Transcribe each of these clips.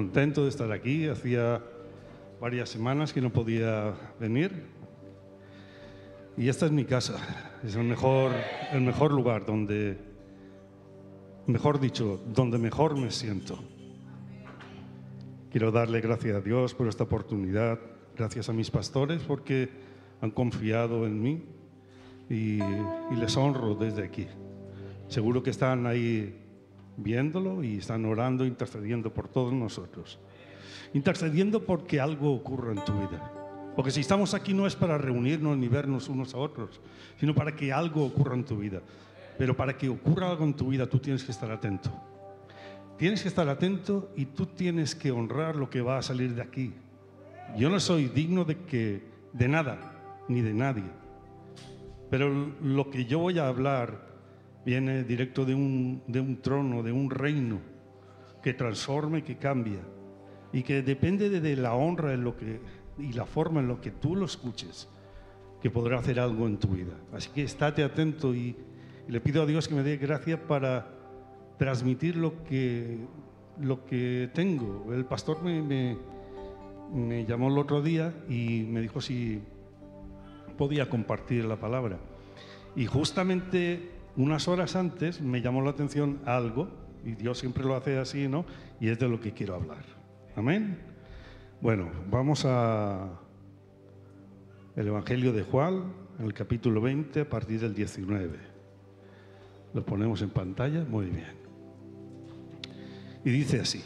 contento de estar aquí. Hacía varias semanas que no podía venir. Y esta es mi casa. Es el mejor, el mejor lugar donde, mejor dicho, donde mejor me siento. Quiero darle gracias a Dios por esta oportunidad. Gracias a mis pastores porque han confiado en mí y, y les honro desde aquí. Seguro que están ahí viéndolo y están orando, intercediendo por todos nosotros. Intercediendo porque algo ocurra en tu vida. Porque si estamos aquí no es para reunirnos ni vernos unos a otros, sino para que algo ocurra en tu vida. Pero para que ocurra algo en tu vida tú tienes que estar atento. Tienes que estar atento y tú tienes que honrar lo que va a salir de aquí. Yo no soy digno de que de nada ni de nadie. Pero lo que yo voy a hablar viene directo de un, de un trono, de un reino que transforma y que cambia y que depende de, la honra en lo que, y la forma en lo que tú lo escuches, que podrá hacer algo en tu vida. Así que estate atento y, le pido a Dios que me dé gracia para transmitir lo que, lo que tengo. El pastor me, me, me llamó el otro día y me dijo si podía compartir la palabra. Y justamente unas horas antes me llamó la atención algo, y Dios siempre lo hace así, ¿no? Y es de lo que quiero hablar. Amén. Bueno, vamos a el Evangelio de Juan, en el capítulo 20, a partir del 19. Lo ponemos en pantalla, muy bien. Y dice así,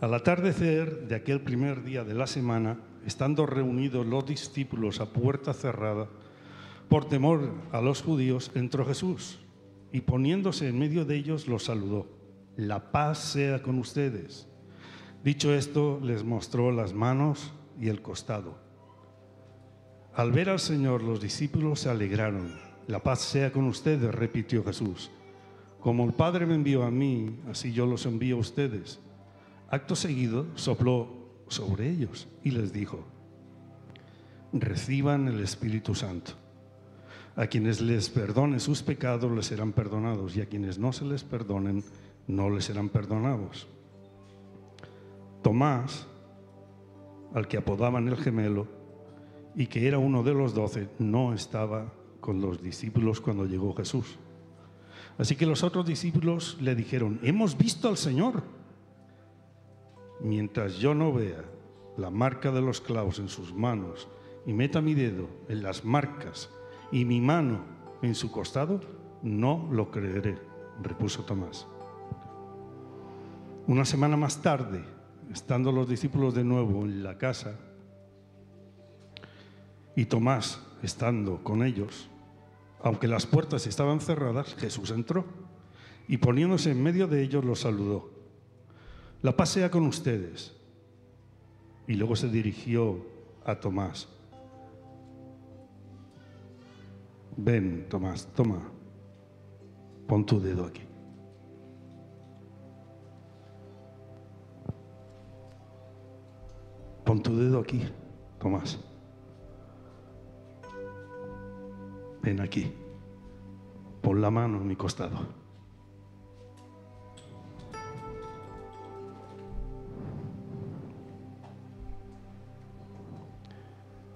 al atardecer de aquel primer día de la semana, estando reunidos los discípulos a puerta cerrada, por temor a los judíos, entró Jesús y poniéndose en medio de ellos los saludó. La paz sea con ustedes. Dicho esto, les mostró las manos y el costado. Al ver al Señor, los discípulos se alegraron. La paz sea con ustedes, repitió Jesús. Como el Padre me envió a mí, así yo los envío a ustedes. Acto seguido, sopló sobre ellos y les dijo, reciban el Espíritu Santo. A quienes les perdonen sus pecados les serán perdonados y a quienes no se les perdonen no les serán perdonados. Tomás, al que apodaban el gemelo y que era uno de los doce, no estaba con los discípulos cuando llegó Jesús. Así que los otros discípulos le dijeron, hemos visto al Señor. Mientras yo no vea la marca de los clavos en sus manos y meta mi dedo en las marcas y mi mano en su costado, no lo creeré, repuso Tomás. Una semana más tarde, estando los discípulos de nuevo en la casa y Tomás estando con ellos, aunque las puertas estaban cerradas, Jesús entró y poniéndose en medio de ellos los saludó. La paz sea con ustedes. Y luego se dirigió a Tomás Ven, Tomás, toma. Pon tu dedo aquí. Pon tu dedo aquí, Tomás. Ven aquí. Pon la mano en mi costado.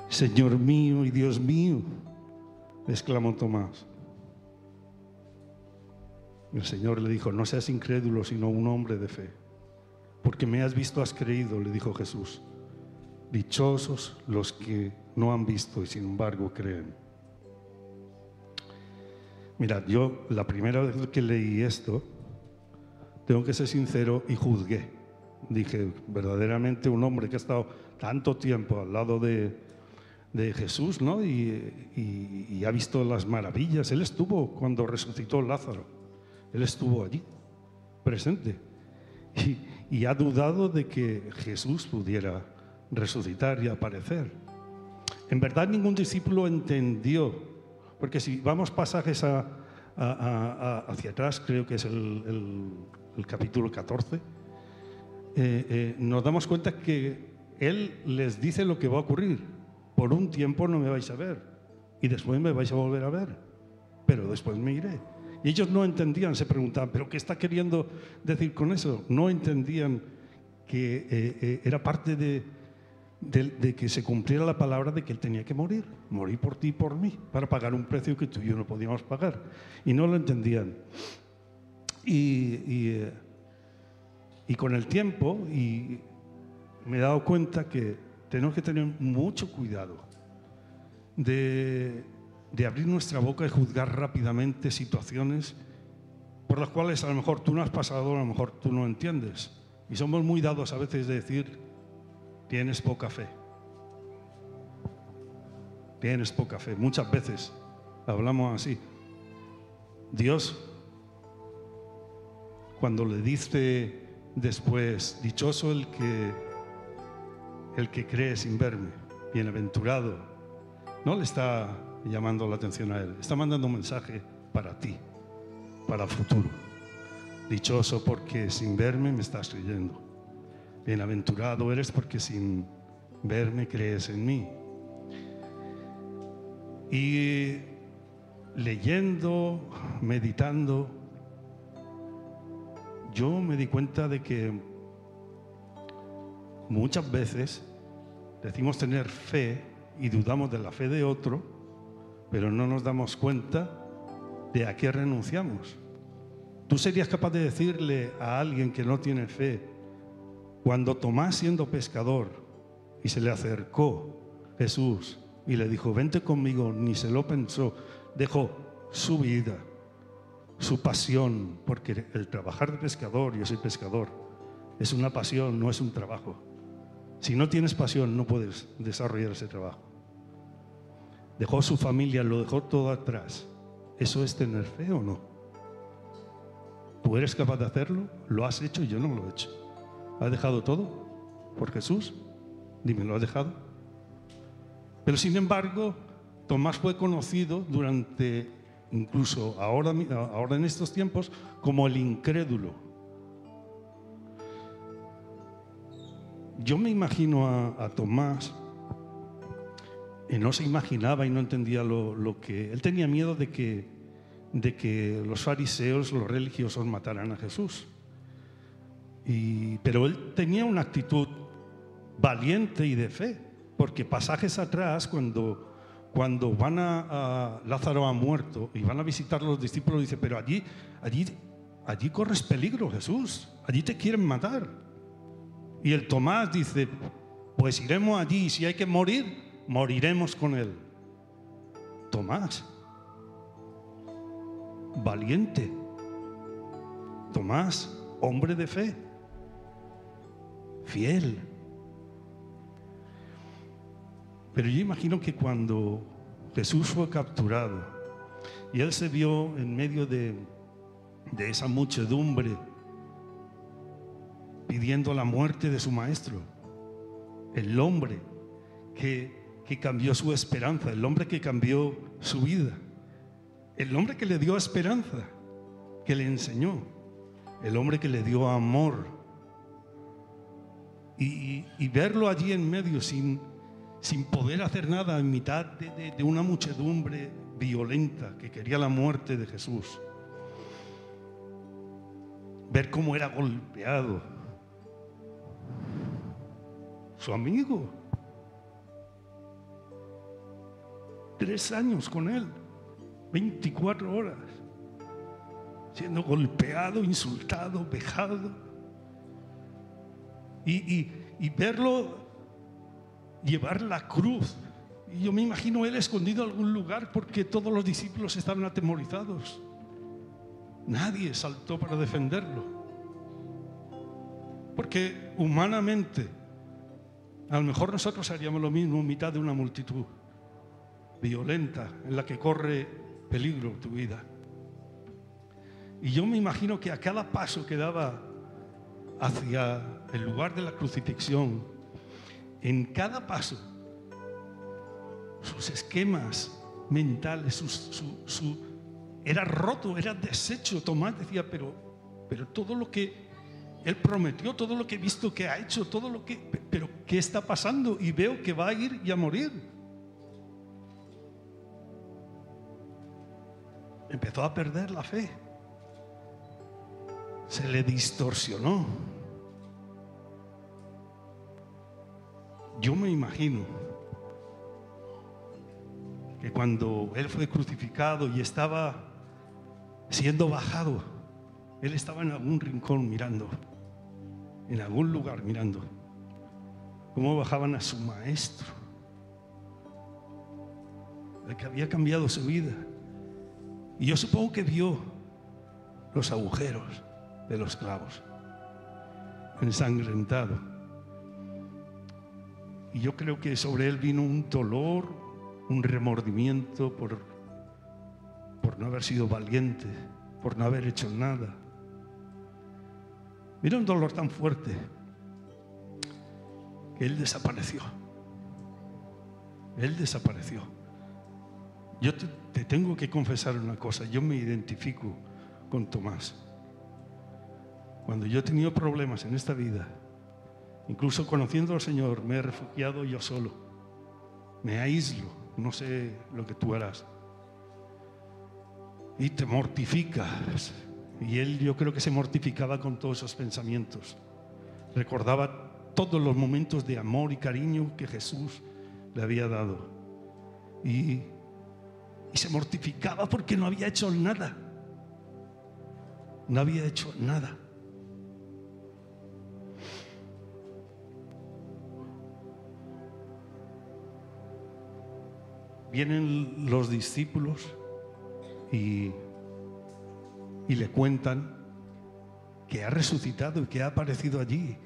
Señor mío y Dios mío exclamó Tomás. El Señor le dijo, no seas incrédulo, sino un hombre de fe. Porque me has visto, has creído, le dijo Jesús. Dichosos los que no han visto y sin embargo creen. Mirad, yo la primera vez que leí esto, tengo que ser sincero y juzgué. Dije, verdaderamente un hombre que ha estado tanto tiempo al lado de, de Jesús, ¿no? Y, ha visto las maravillas. Él estuvo cuando resucitó Lázaro. Él estuvo allí, presente. Y, ha dudado de que Jesús pudiera resucitar y aparecer. En verdad ningún discípulo entendió, porque si vamos pasajes hacia atrás, creo que es el, capítulo 14, eh, eh, nos damos cuenta que Él les dice lo que va a ocurrir por un tiempo no me vais a ver y después me vais a volver a ver, pero después me iré. Y ellos no entendían, se preguntaban, ¿pero qué está queriendo decir con eso? No entendían que eh, eh, era parte de, de- que se cumpliera la palabra de que él tenía que morir, morir por ti y por mí, para pagar un precio que tú y yo no podíamos pagar. Y no lo entendían. Y, y, eh, y con el tiempo, y me he dado cuenta que tenemos que tener mucho cuidado de, abrir nuestra boca y juzgar rápidamente situaciones por las cuales a lo mejor tú no has pasado, a lo mejor tú no entiendes. Y somos muy dados a veces de decir, tienes poca fe. Tienes poca fe. Muchas veces hablamos así. Dios, cuando le dice después, dichoso el que, el que cree sin verme, bienaventurado, no le está llamando la atención a él, está mandando un mensaje para ti, para el futuro. Dichoso porque sin verme me estás creyendo. Bienaventurado eres porque sin verme crees en mí. Y leyendo, meditando, yo me di cuenta de que muchas veces decimos tener fe y dudamos de la fe de otro, pero no nos damos cuenta de a qué renunciamos. ¿Tú serías capaz de decirle a alguien que no tiene fe, cuando Tomás siendo pescador y se le acercó Jesús y le dijo, vente conmigo, ni se lo pensó, dejó su vida, su pasión, porque el trabajar de pescador, yo soy pescador, es una pasión, no es un trabajo. Si no tienes pasión, no puedes desarrollar ese trabajo. Dejó su familia, lo dejó todo atrás. ¿Eso es tener fe o no? ¿Tú eres capaz de hacerlo? ¿Lo has hecho? Yo no lo he hecho. ¿Has dejado todo por Jesús? Dime, ¿lo has dejado? Pero sin embargo, Tomás fue conocido durante, incluso ahora, ahora en estos tiempos, como el incrédulo. Yo me imagino a, Tomás y no se imaginaba y no entendía lo, que... Él tenía miedo de que, de que los fariseos, los religiosos mataran a Jesús. Pero él tenía una actitud valiente y de fe, porque pasajes atrás, cuando, cuando van a, a- Lázaro ha muerto y van a visitar los discípulos, dice, pero allí, allí, allí corres peligro, Jesús, allí te quieren matar. Y el Tomás dice, pues iremos allí, si hay que morir, moriremos con él. Tomás, valiente. Tomás, hombre de fe, fiel. Pero yo imagino que cuando Jesús fue capturado y él se vio en medio de, de esa muchedumbre pidiendo la muerte de su maestro, el hombre que, que cambió su esperanza, el hombre que cambió su vida, el hombre que le dio esperanza, que le enseñó, el hombre que le dio amor. Y, y- verlo allí en medio sin, sin poder hacer nada en mitad de- de una muchedumbre violenta que quería la muerte de Jesús. Ver cómo era golpeado. Su amigo. Tres años con él. 24 horas. Siendo golpeado, insultado, vejado. Y, y- y verlo llevar la cruz. Y yo me imagino él escondido en algún lugar porque todos los discípulos estaban atemorizados. Nadie saltó para defenderlo. Porque humanamente, a lo mejor nosotros haríamos lo mismo en mitad de una multitud violenta en la que corre peligro tu vida. Y yo me imagino que a cada paso que daba hacia el lugar de la crucifixión, en cada paso, sus esquemas mentales, su- era roto, era deshecho. Tomás decía, pero, pero todo lo que él prometió, todo lo que he visto que ha hecho, todo lo que, pero ¿qué está pasando? Y veo que va a ir y a morir. Empezó a perder la fe. Se le distorsionó. Yo me imagino que cuando Él fue crucificado y estaba siendo bajado, Él estaba en algún rincón mirando, en algún lugar mirando, cómo bajaban a su maestro, el que había cambiado su vida. Y yo supongo que vio los agujeros de los clavos, ensangrentado. Y yo creo que sobre él vino un dolor, un remordimiento por, por no haber sido valiente, por no haber hecho nada. Mira un dolor tan fuerte él desapareció. Él desapareció. Yo te, te tengo que confesar una cosa, yo me identifico con Tomás. Cuando yo he tenido problemas en esta vida, incluso conociendo al Señor, me he refugiado yo solo. Me aíslo, no sé lo que tú harás. Y te mortificas. Y él yo creo que se mortificaba con todos esos pensamientos. Recordaba todos los momentos de amor y cariño que Jesús le había dado. Y, se mortificaba porque no había hecho nada. No había hecho nada. Vienen los discípulos y, y le cuentan que ha resucitado y que ha aparecido allí.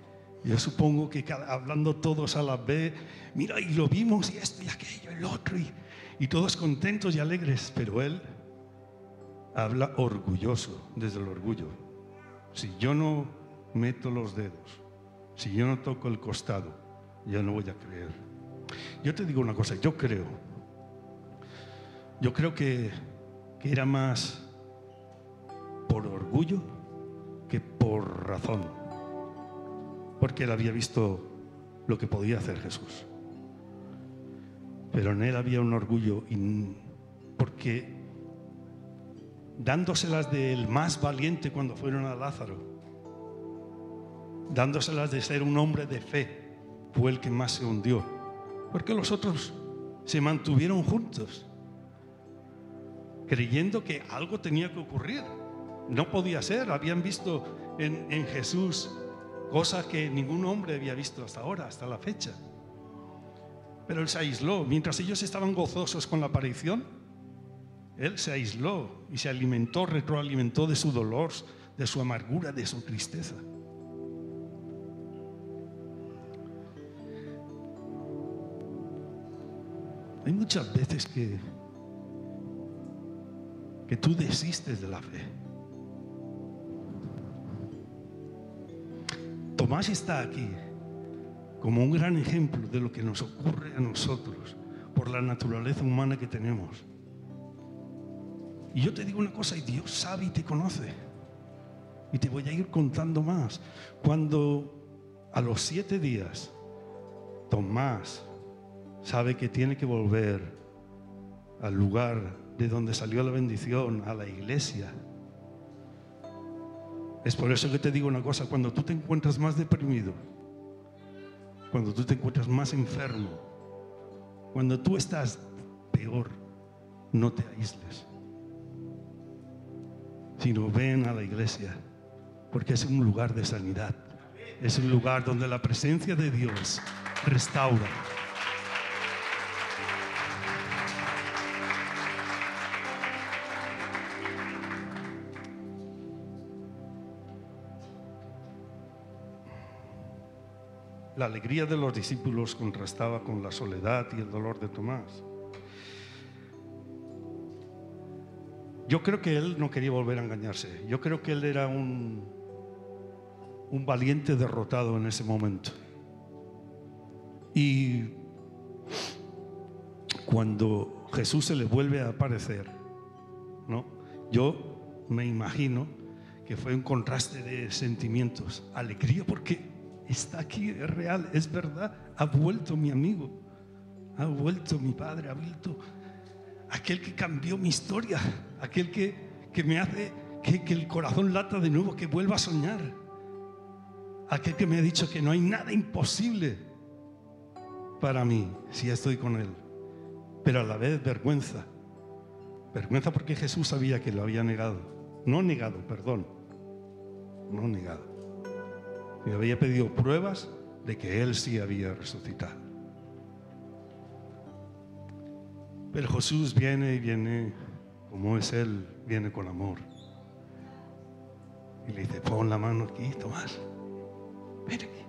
Yo supongo que hablando todos a la vez, mira, y lo vimos y esto y aquello lo otro, y, y todos contentos y alegres, pero él habla orgulloso desde el orgullo. Si yo no meto los dedos, si yo no toco el costado, yo no voy a creer. Yo te digo una cosa, yo creo, yo creo que, que era más por orgullo que por razón, porque él había visto lo que podía hacer Jesús. Pero en él había un orgullo, porque dándoselas del más valiente cuando fueron a Lázaro, dándoselas de ser un hombre de fe, fue el que más se hundió, porque los otros se mantuvieron juntos, creyendo que algo tenía que ocurrir. No podía ser, habían visto en, en Jesús cosas que ningún hombre había visto hasta ahora, hasta la fecha. Pero él se aisló, mientras ellos estaban gozosos con la aparición, él se aisló y se alimentó, retroalimentó de su dolor, de su amargura, de su tristeza. Hay muchas veces que, que tú desistes de la fe. Tomás está aquí como un gran ejemplo de lo que nos ocurre a nosotros por la naturaleza humana que tenemos. Y yo te digo una cosa, y Dios sabe y te conoce. Y te voy a ir contando más. Cuando a los siete días Tomás sabe que tiene que volver al lugar de donde salió la bendición, a la iglesia. Es por eso que te digo una cosa, cuando tú te encuentras más deprimido, cuando tú te encuentras más enfermo, cuando tú estás peor, no te aísles sino ven a la iglesia, porque es un lugar de sanidad. Es un lugar donde la presencia de Dios restaura. La alegría de los discípulos contrastaba con la soledad y el dolor de Tomás. Yo creo que él no quería volver a engañarse. Yo creo que él era un, un valiente derrotado en ese momento. Y cuando Jesús se le vuelve a aparecer, ¿no? Yo me imagino que fue un contraste de sentimientos, alegría porque está aquí, es real, es verdad, ha vuelto mi amigo, ha vuelto mi padre, ha vuelto aquel que cambió mi historia, aquel que, que me hace que, que el corazón lata de nuevo, que vuelva a soñar, aquel que me ha dicho que no hay nada imposible para mí si estoy con Él, pero a la vez vergüenza. Vergüenza porque Jesús sabía que lo había negado. No negado, perdón. No negado. Y había pedido pruebas de que Él sí había resucitado. Pero Jesús viene y viene como es Él, viene con amor. Y le dice, pon la mano aquí, Tomás. Ven aquí.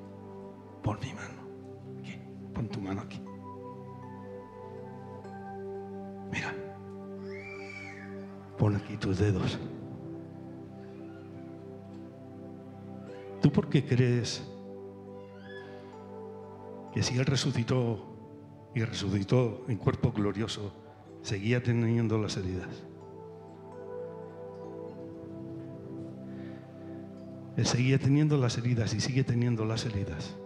Pon mi mano. Aquí. Pon tu mano aquí. Mira. Pon aquí tus dedos. ¿Tú por qué crees que si Él resucitó y resucitó en cuerpo glorioso, seguía teniendo las heridas? Él seguía teniendo las heridas y sigue teniendo las heridas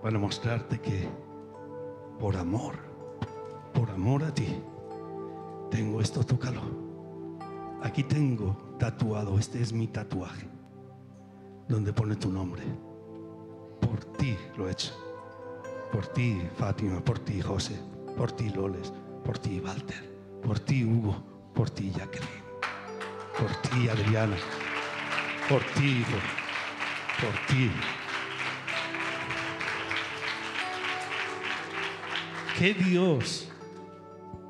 para mostrarte que por amor, por amor a ti, tengo esto, tócalo. Aquí tengo tatuado, este es mi tatuaje, donde pone tu nombre. Por ti lo he hecho. Por ti, Fátima, por ti, José, por ti, Loles, por ti, Walter, por ti, Hugo, por ti, Jacqueline, por ti, Adriana por ti, hijo, por ti. Qué Dios,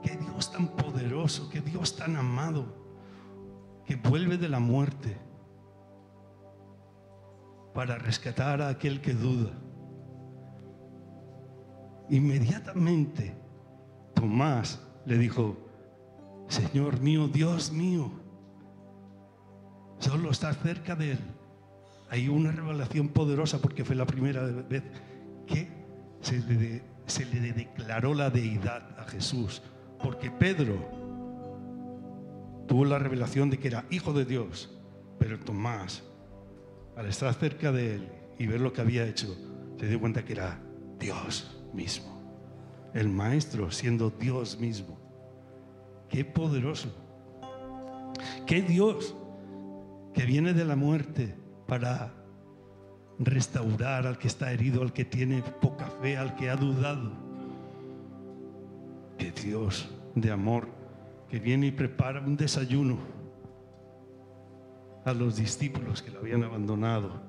qué Dios tan poderoso, qué Dios tan amado, que vuelve de la muerte para rescatar a aquel que duda. Inmediatamente Tomás le dijo, Señor mío, Dios mío, solo estar cerca de Él. Hay una revelación poderosa porque fue la primera vez que se le, se le declaró la deidad a Jesús. Porque Pedro tuvo la revelación de que era hijo de Dios, pero Tomás, al estar cerca de Él y ver lo que había hecho, se dio cuenta que era Dios mismo. El maestro siendo Dios mismo. Qué poderoso. Qué Dios que viene de la muerte para restaurar al que está herido, al que tiene poca fe, al que ha dudado. Que Dios de amor que viene y prepara un desayuno a los discípulos que lo habían abandonado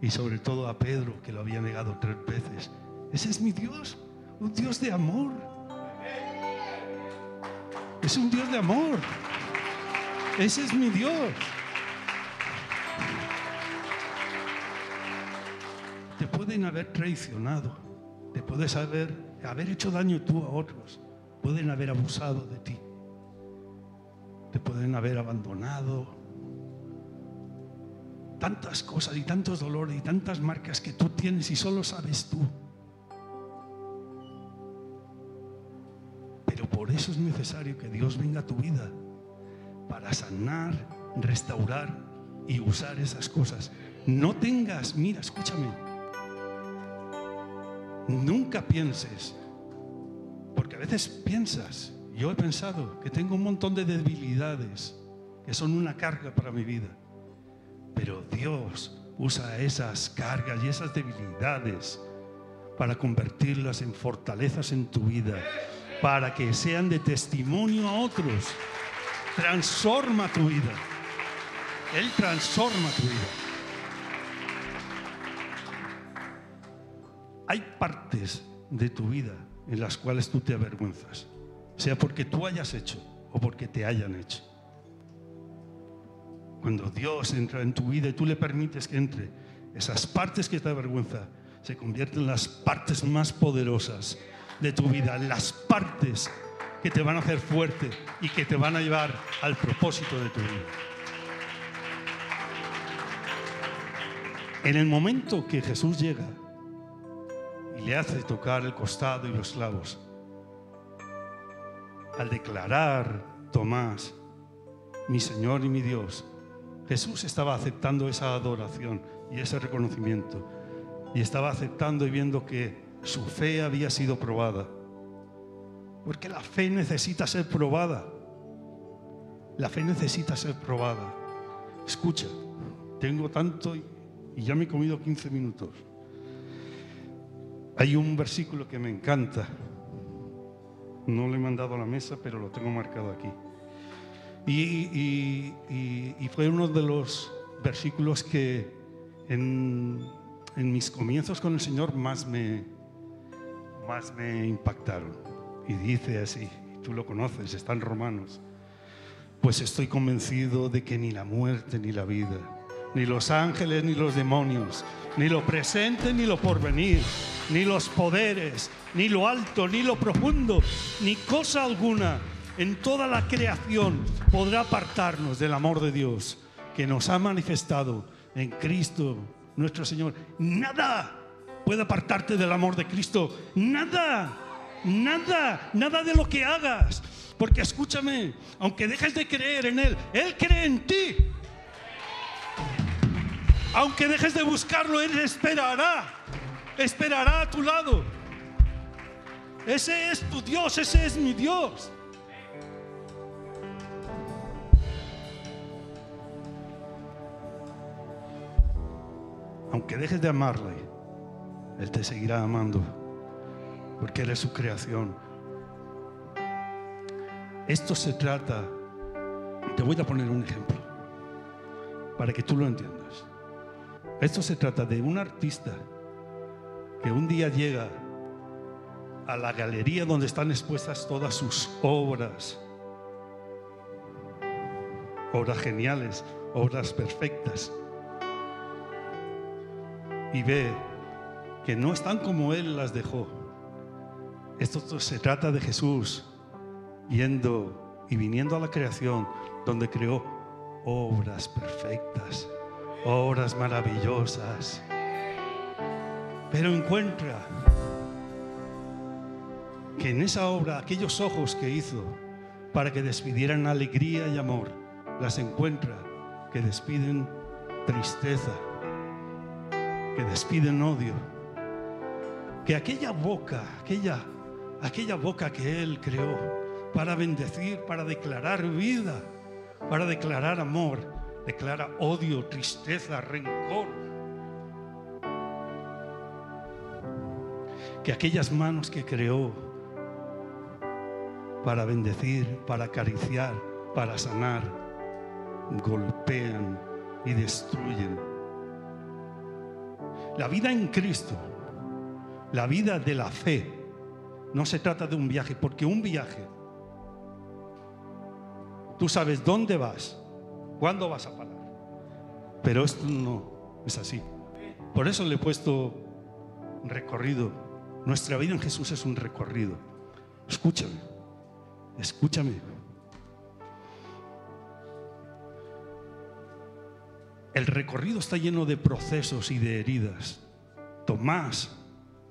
y sobre todo a Pedro que lo había negado tres veces. Ese es mi Dios, un Dios de amor. Es un Dios de amor. Ese es mi Dios. te pueden haber traicionado, te puedes haber, haber hecho daño tú a otros, pueden haber abusado de ti, te pueden haber abandonado. Tantas cosas y tantos dolores y tantas marcas que tú tienes y solo sabes tú. Pero por eso es necesario que Dios venga a tu vida para sanar, restaurar y usar esas cosas. No tengas, mira, escúchame, Nunca pienses, porque a veces piensas, yo he pensado que tengo un montón de debilidades que son una carga para mi vida, pero Dios usa esas cargas y esas debilidades para convertirlas en fortalezas en tu vida, para que sean de testimonio a otros. Transforma tu vida. Él transforma tu vida. hay partes de tu vida en las cuales tú te avergüenzas, sea porque tú hayas hecho o porque te hayan hecho. Cuando Dios entra en tu vida y tú le permites que entre, esas partes que te avergüenza se convierten en las partes más poderosas de tu vida, las partes que te van a hacer fuerte y que te van a llevar al propósito de tu vida. En el momento que Jesús llega y le hace tocar el costado y los clavos. Al declarar Tomás, mi Señor y mi Dios, Jesús estaba aceptando esa adoración y ese reconocimiento. Y estaba aceptando y viendo que su fe había sido probada. Porque la fe necesita ser probada. La fe necesita ser probada. Escucha, tengo tanto y ya me he comido 15 minutos. Hay un versículo que me encanta. No lo he mandado a la mesa, pero lo tengo marcado aquí. Y, fue uno de los versículos que en, mis comienzos con el Señor más me, más me impactaron. Y dice así, tú lo conoces, está en Romanos. Pues estoy convencido de que ni la muerte ni la vida, ni los ángeles ni los demonios, ni lo presente ni lo porvenir, ni los poderes, ni lo alto, ni lo profundo, ni cosa alguna en toda la creación podrá apartarnos del amor de Dios que nos ha manifestado en Cristo nuestro Señor. Nada puede apartarte del amor de Cristo. Nada, nada, nada de lo que hagas. Porque escúchame, aunque dejes de creer en Él, Él cree en ti. Aunque dejes de buscarlo, Él esperará. Esperará a tu lado. Ese es tu Dios, ese es mi Dios. Aunque dejes de amarle, Él te seguirá amando, porque eres su creación. Esto se trata, te voy a poner un ejemplo, para que tú lo entiendas. Esto se trata de un artista que un día llega a la galería donde están expuestas todas sus obras, obras geniales, obras perfectas y ve que no están como Él las dejó. Esto se trata de Jesús yendo y viniendo a la creación donde creó obras perfectas, obras maravillosas. Pero encuentra que en esa obra aquellos ojos que hizo para que despidieran alegría y amor, las encuentra que despiden tristeza que despiden odio. Que aquella boca, aquella, aquella boca que Él creó para bendecir, para declarar vida, para declarar amor, declara odio, tristeza, rencor. Que aquellas manos que creó para bendecir, para acariciar, para sanar, golpean y destruyen la vida en Cristo, la vida de la fe, no se trata de un viaje, porque un viaje, tú sabes dónde vas, cuándo vas a parar, pero esto no es así. Por eso le he puesto recorrido. Nuestra vida en Jesús es un recorrido. Escúchame, escúchame. El recorrido está lleno de procesos y de heridas. Tomás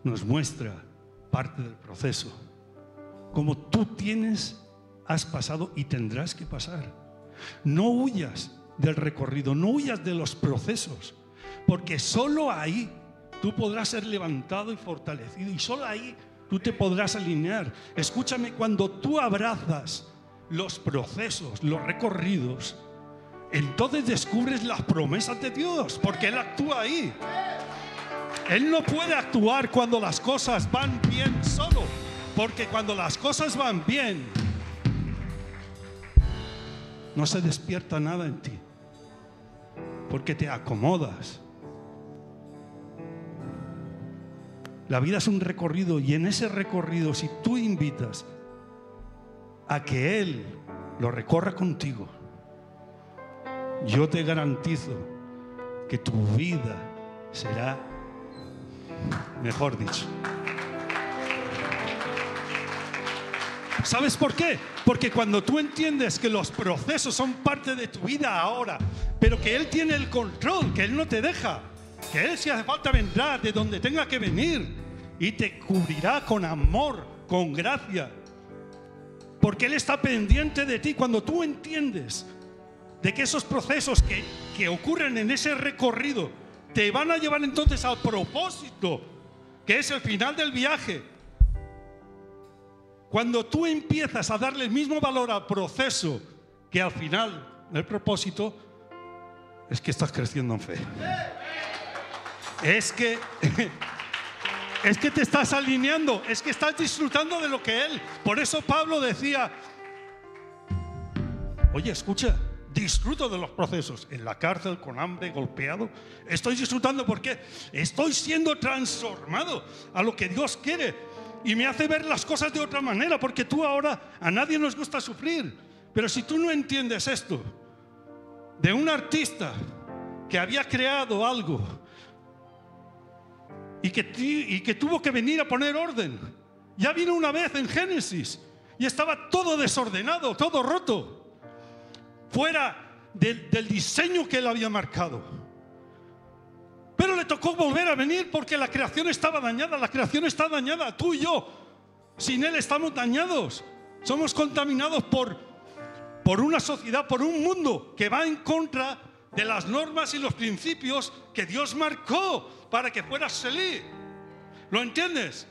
nos muestra parte del proceso. Como tú tienes, has pasado y tendrás que pasar. No huyas del recorrido, no huyas de los procesos, porque solo ahí tú podrás ser levantado y fortalecido y solo ahí tú te podrás alinear. Escúchame, cuando tú abrazas los procesos, los recorridos, entonces descubres las promesas de Dios, porque Él actúa ahí. Él no puede actuar cuando las cosas van bien solo, porque cuando las cosas van bien, no se despierta nada en ti, porque te acomodas. La vida es un recorrido y en ese recorrido, si tú invitas a que Él lo recorra contigo, yo te garantizo que tu vida será mejor dicho. ¿Sabes por qué? Porque cuando tú entiendes que los procesos son parte de tu vida ahora, pero que Él tiene el control, que Él no te deja, que Él si hace falta vendrá de donde tenga que venir y te cubrirá con amor, con gracia, porque Él está pendiente de ti. Cuando tú entiendes de que esos procesos que, que ocurren en ese recorrido te van a llevar entonces al propósito, que es el final del viaje. Cuando tú empiezas a darle el mismo valor al proceso que al final del propósito, es que estás creciendo en fe. Es que Es que te estás alineando, es que estás disfrutando de lo que Él. Por eso Pablo decía, oye, escucha, disfruto de los procesos. En la cárcel, con hambre, golpeado. Estoy disfrutando porque estoy siendo transformado a lo que Dios quiere. Y me hace ver las cosas de otra manera, porque tú ahora a nadie nos gusta sufrir. Pero si tú no entiendes esto, de un artista que había creado algo y que, tuvo que venir a poner orden. Ya vino una vez en Génesis y estaba todo desordenado, todo roto, fuera del, diseño que él había marcado. Pero le tocó volver a venir porque la creación estaba dañada, la creación está dañada, tú y yo. Sin Él estamos dañados, somos contaminados por, por una sociedad, por un mundo que va en contra de las normas y los principios que Dios marcó para que fueras feliz. ¿Lo entiendes?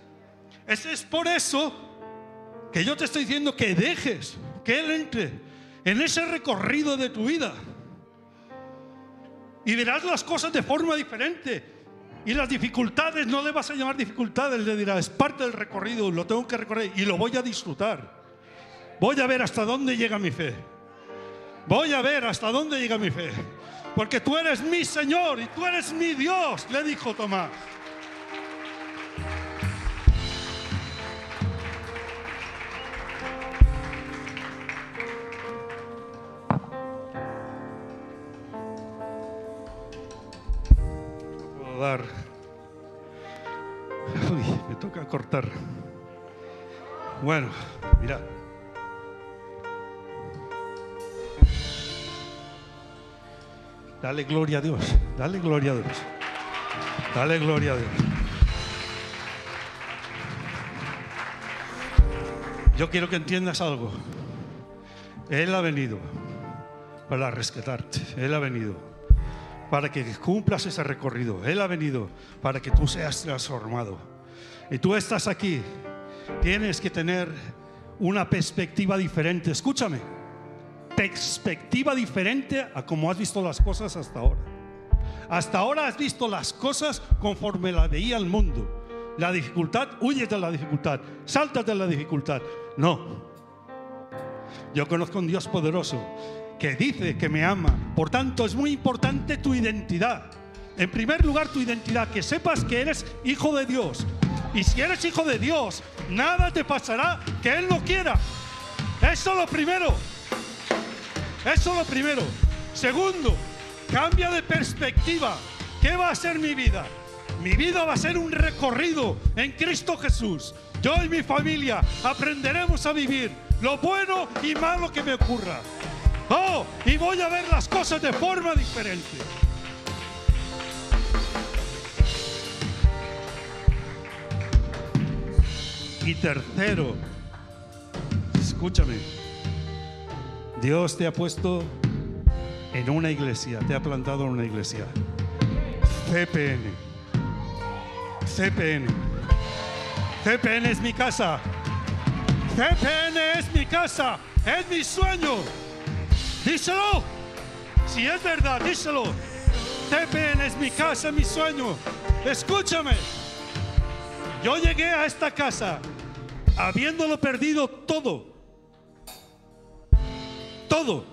Es, es por eso que yo te estoy diciendo que dejes que Él entre en ese recorrido de tu vida. Y verás las cosas de forma diferente. Y las dificultades no le vas a llamar dificultades, le dirás, es parte del recorrido, lo tengo que recorrer y lo voy a disfrutar. Voy a ver hasta dónde llega mi fe. Voy a ver hasta dónde llega mi fe. Porque tú eres mi Señor y tú eres mi Dios, le dijo Tomás. Uy, me toca cortar. Bueno, mira. Dale gloria a Dios. Dale gloria a Dios. Dale gloria a Dios. Yo quiero que entiendas algo. Él ha venido para rescatarte. Él ha venido para que cumplas ese recorrido. Él ha venido para que tú seas transformado. Y tú estás aquí. Tienes que tener una perspectiva diferente. Escúchame perspectiva diferente a como has visto las cosas hasta ahora. Hasta ahora has visto las cosas conforme la veía el mundo. La dificultad, huye de la dificultad, salta de la dificultad. No. Yo conozco un Dios poderoso que dice que me ama. Por tanto, es muy importante tu identidad. En primer lugar, tu identidad, que sepas que eres hijo de Dios. Y si eres hijo de Dios, nada te pasará que Él no quiera. Eso es lo primero. Eso es lo primero. Segundo, cambia de perspectiva. ¿Qué va a ser mi vida? Mi vida va a ser un recorrido en Cristo Jesús. Yo y mi familia aprenderemos a vivir lo bueno y malo que me ocurra. Oh, y voy a ver las cosas de forma diferente. Y tercero, escúchame, Dios te ha puesto en una iglesia, te ha plantado en una iglesia. CPN. CPN. CPN es mi casa. CPN es mi casa. Es mi sueño. Díselo. Si es verdad, díselo. CPN es mi casa, mi sueño. Escúchame. Yo llegué a esta casa habiéndolo perdido todo. Todo.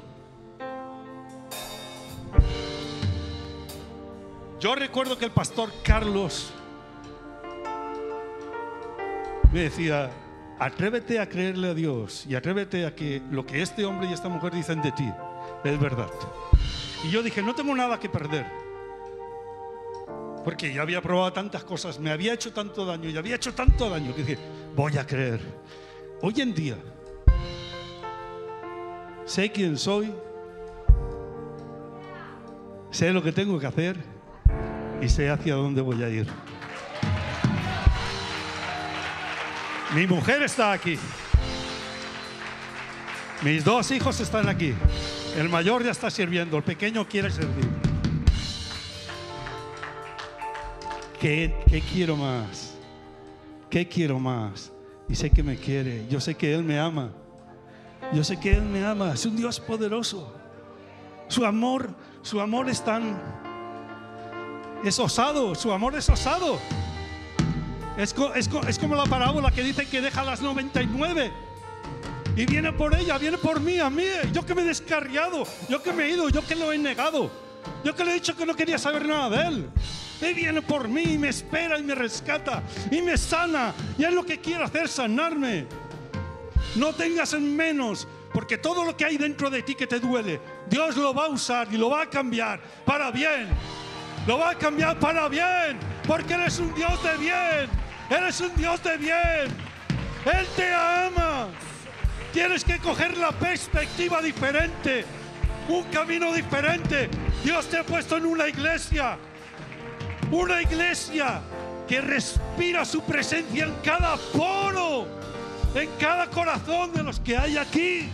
Yo recuerdo que el pastor Carlos me decía, atrévete a creerle a Dios y atrévete a que lo que este hombre y esta mujer dicen de ti es verdad. Y yo dije, no tengo nada que perder. Porque ya había probado tantas cosas, me había hecho tanto daño y había hecho tanto daño que dije, voy a creer. Hoy en día, sé quién soy, sé lo que tengo que hacer y sé hacia dónde voy a ir. Mi mujer está aquí. Mis dos hijos están aquí. El mayor ya está sirviendo, el pequeño quiere servir. ¿Qué, quiero más? ¿Qué quiero más? Y sé que me quiere. Yo sé que Él me ama. Yo sé que Él me ama. Es un Dios poderoso. Su amor, su amor es tan... Es osado. Su amor es osado. Es, como la parábola que dice que deja las 99 y viene por ella, viene por mí, a mí. Yo que me he descarriado, yo que me he ido, yo que lo he negado, yo que le he dicho que no quería saber nada de él. Él viene por mí y me espera y me rescata y me sana. Y es lo que quiere hacer, sanarme. No tengas en menos, porque todo lo que hay dentro de ti que te duele, Dios lo va a usar y lo va a cambiar para bien. Lo va a cambiar para bien, porque eres un Dios de bien. Eres un Dios de bien. Él te ama. Tienes que coger la perspectiva diferente, un camino diferente. Dios te ha puesto en una iglesia, una iglesia que respira su presencia en cada poro, en cada corazón de los que hay aquí.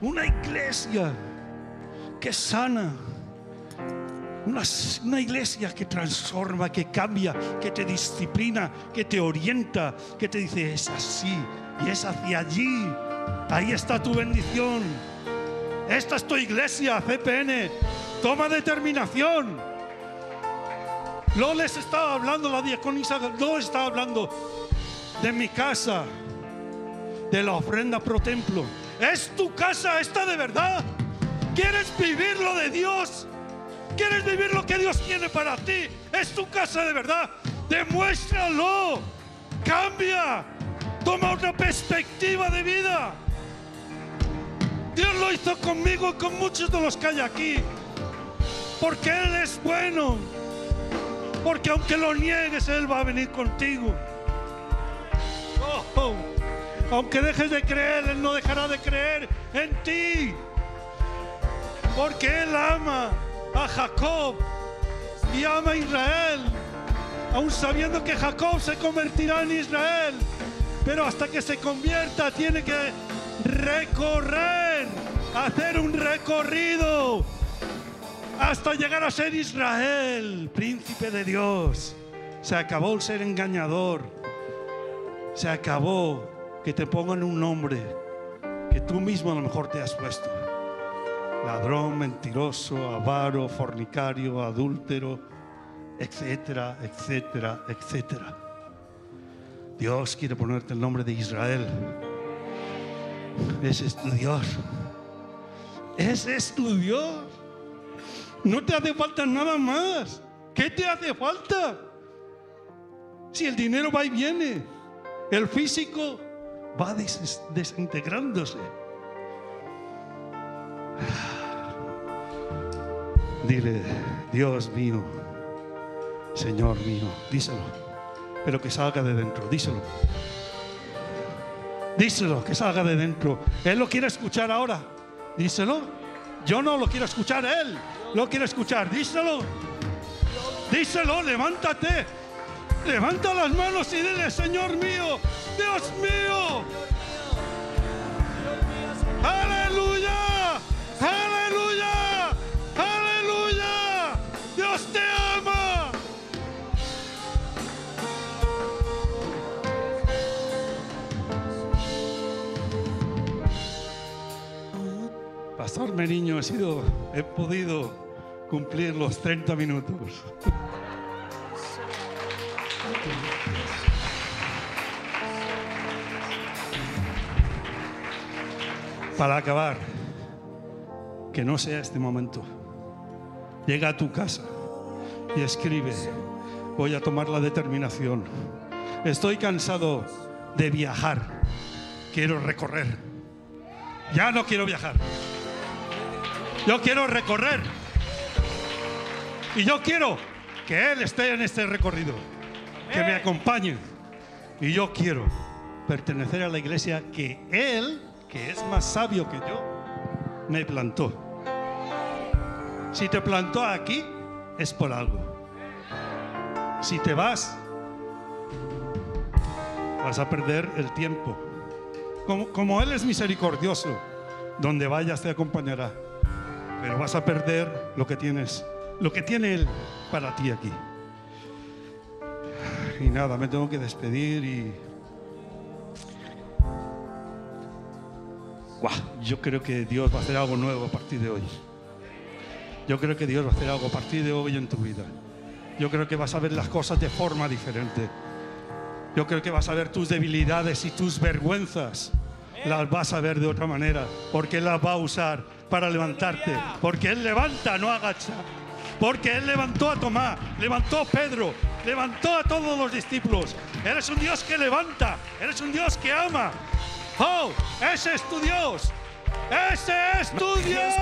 Una iglesia que sana. Una, iglesia que transforma, que cambia, que te disciplina, que te orienta, que te dice, es así, y es hacia allí. Ahí está tu bendición. Esta es tu iglesia, CPN. Toma determinación. No les estaba hablando la diaconisa, no estaba hablando de mi casa, de la ofrenda pro templo. Es tu casa esta de verdad. ¿Quieres vivir lo de Dios? ¿Quieres vivir lo que Dios tiene para ti? Es tu casa de verdad. Demuéstralo. Cambia. Toma otra perspectiva de vida. Dios lo hizo conmigo y con muchos de los que hay aquí. Porque Él es bueno. Porque aunque lo niegues, Él va a venir contigo. Oh, aunque dejes de creer, Él no dejará de creer en ti. Porque Él ama a Jacob y ama a Israel. Aún sabiendo que Jacob se convertirá en Israel. Pero hasta que se convierta tiene que recorrer, hacer un recorrido hasta llegar a ser Israel, príncipe de Dios. Se acabó el ser engañador. Se acabó que te pongan un nombre que tú mismo a lo mejor te has puesto. Ladrón, mentiroso, avaro, fornicario, adúltero, etcétera, etcétera, etcétera. Dios quiere ponerte el nombre de Israel. Ese es tu Dios. Ese es tu Dios. No te hace falta nada más. ¿Qué te hace falta? Si el dinero va y viene, el físico va desintegrándose. Dile, Dios mío, Señor mío, díselo pero que salga de dentro. Díselo. Díselo, que salga de dentro. Él lo quiere escuchar ahora. Díselo. Yo no lo quiero escuchar, Él lo quiere escuchar. Díselo. Díselo, levántate. Levanta las manos y dile, Señor mío, Dios mío. Aleluya. Aleluya. Dios te Pastor Meriño, he sido, he podido cumplir los 30 minutos. Para acabar, que no sea este momento. Llega a tu casa y escribe, voy a tomar la determinación. Estoy cansado de viajar, quiero recorrer. Ya no quiero viajar. Yo quiero recorrer. Y yo quiero que Él esté en este recorrido. Que me acompañe. Y yo quiero pertenecer a la iglesia que Él, que es más sabio que yo, me plantó. Si te plantó aquí, es por algo. Si te vas, vas a perder el tiempo. Como, como Él es misericordioso, donde vayas te acompañará pero vas a perder lo que tienes, lo que tiene Él para ti aquí. Y nada, me tengo que despedir y... yo creo que Dios va a hacer algo nuevo a partir de hoy. Yo creo que Dios va a hacer algo a partir de hoy en tu vida. yo creo que vas a ver las cosas de forma diferente. Yo creo que vas a ver tus debilidades y tus vergüenzas. Las vas a ver de otra manera, porque Él las va a usar para levantarte. Porque Él levanta, no agacha. Porque Él levantó a Tomás, levantó a Pedro, levantó a todos los discípulos. Eres un Dios que levanta, eres un Dios que ama. ¡Oh! Ese es tu Dios. Ese es tu Dios.